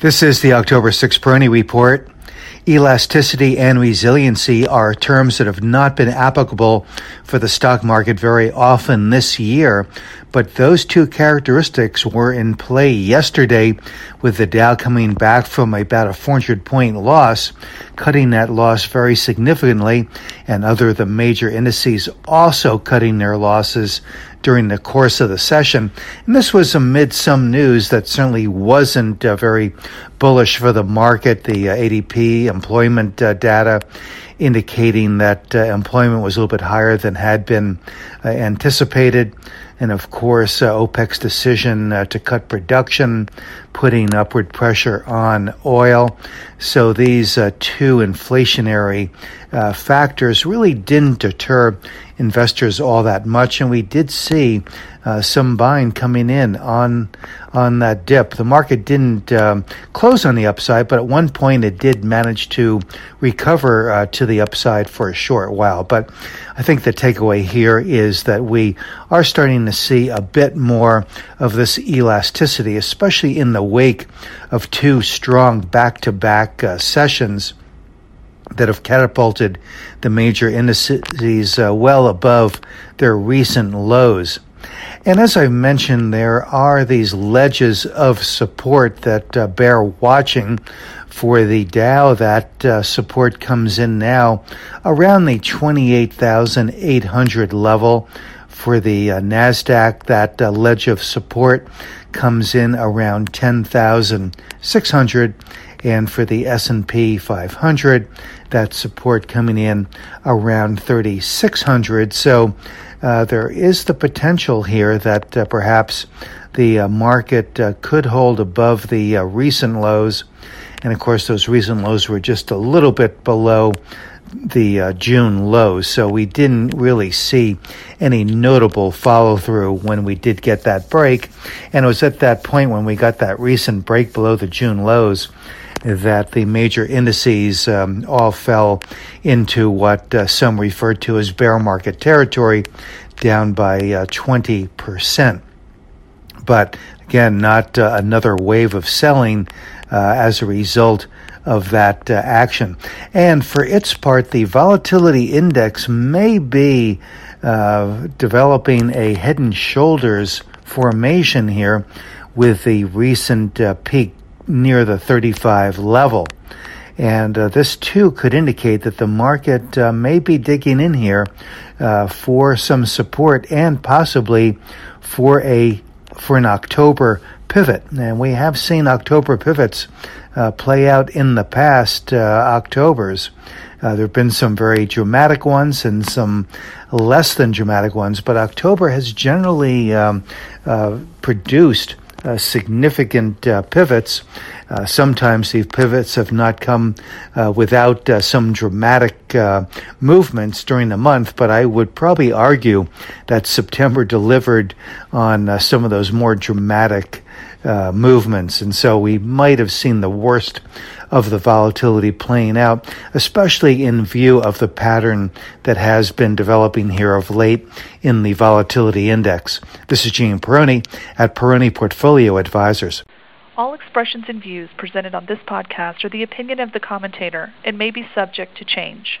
This is the October 6 Peroni Report. Elasticity and resiliency are terms that have not been applicable for the stock market very often this year, but those two characteristics were in play yesterday with the Dow coming back from about a 400 point loss, cutting that loss very significantly, and other of the major indices also cutting their losses during the course of the session. And this was amid some news that certainly wasn't uh, very bullish for the market. The uh, ADP employment uh, data indicating that uh, employment was a little bit higher than had been uh, anticipated. And of course, uh, OPEC's decision uh, to cut production, putting upward pressure on oil. So these uh, two inflationary factors really didn't deter investors all that much, and we did see uh, some buying coming in on on that dip. The market didn't um, close on the upside, but at one point it did manage to recover uh, to the upside for a short while. But I think the takeaway here is that we are starting to see a bit more of this elasticity, especially in the wake of two strong back-to-back uh, sessions that have catapulted the major indices uh, well above their recent lows. And as I mentioned, there are these ledges of support that uh, bear watching for the Dow. That uh, support comes in now around the 28,800 level. For the uh, NASDAQ, that uh, ledge of support comes in around 10,600 and for the S&P 500 that support coming in around 3600 so uh, there is the potential here that uh, perhaps the uh, market uh, could hold above the uh, recent lows. And of course those recent lows were just a little bit below the uh, June lows, so we didn't really see any notable follow through when we did get that break. And it was at that point when we got that recent break below the June lows that the major indices um, all fell into what uh, some referred to as bear market territory, down by uh, 20%. But again, not uh, another wave of selling uh, as a result of that uh, action. And for its part, the volatility index may be uh, developing a head and shoulders formation here with the recent peak near the 35 level. And uh, this too could indicate that the market uh, may be digging in here uh, for some support and possibly for a for an October pivot. And we have seen October pivots uh, play out in the past uh, Octobers. Uh, there have been some very dramatic ones and some less than dramatic ones, but October has generally um, produced uh, significant uh, pivots. Uh, sometimes these pivots have not come uh, without uh, some dramatic uh, movements during the month, but I would probably argue that September delivered on some of those more dramatic Uh, movements. And so we might have seen the worst of the volatility playing out, especially in view of the pattern that has been developing here of late in the volatility index. This is Gene Peroni at Peroni Portfolio Advisors. All expressions and views presented on this podcast are the opinion of the commentator and may be subject to change.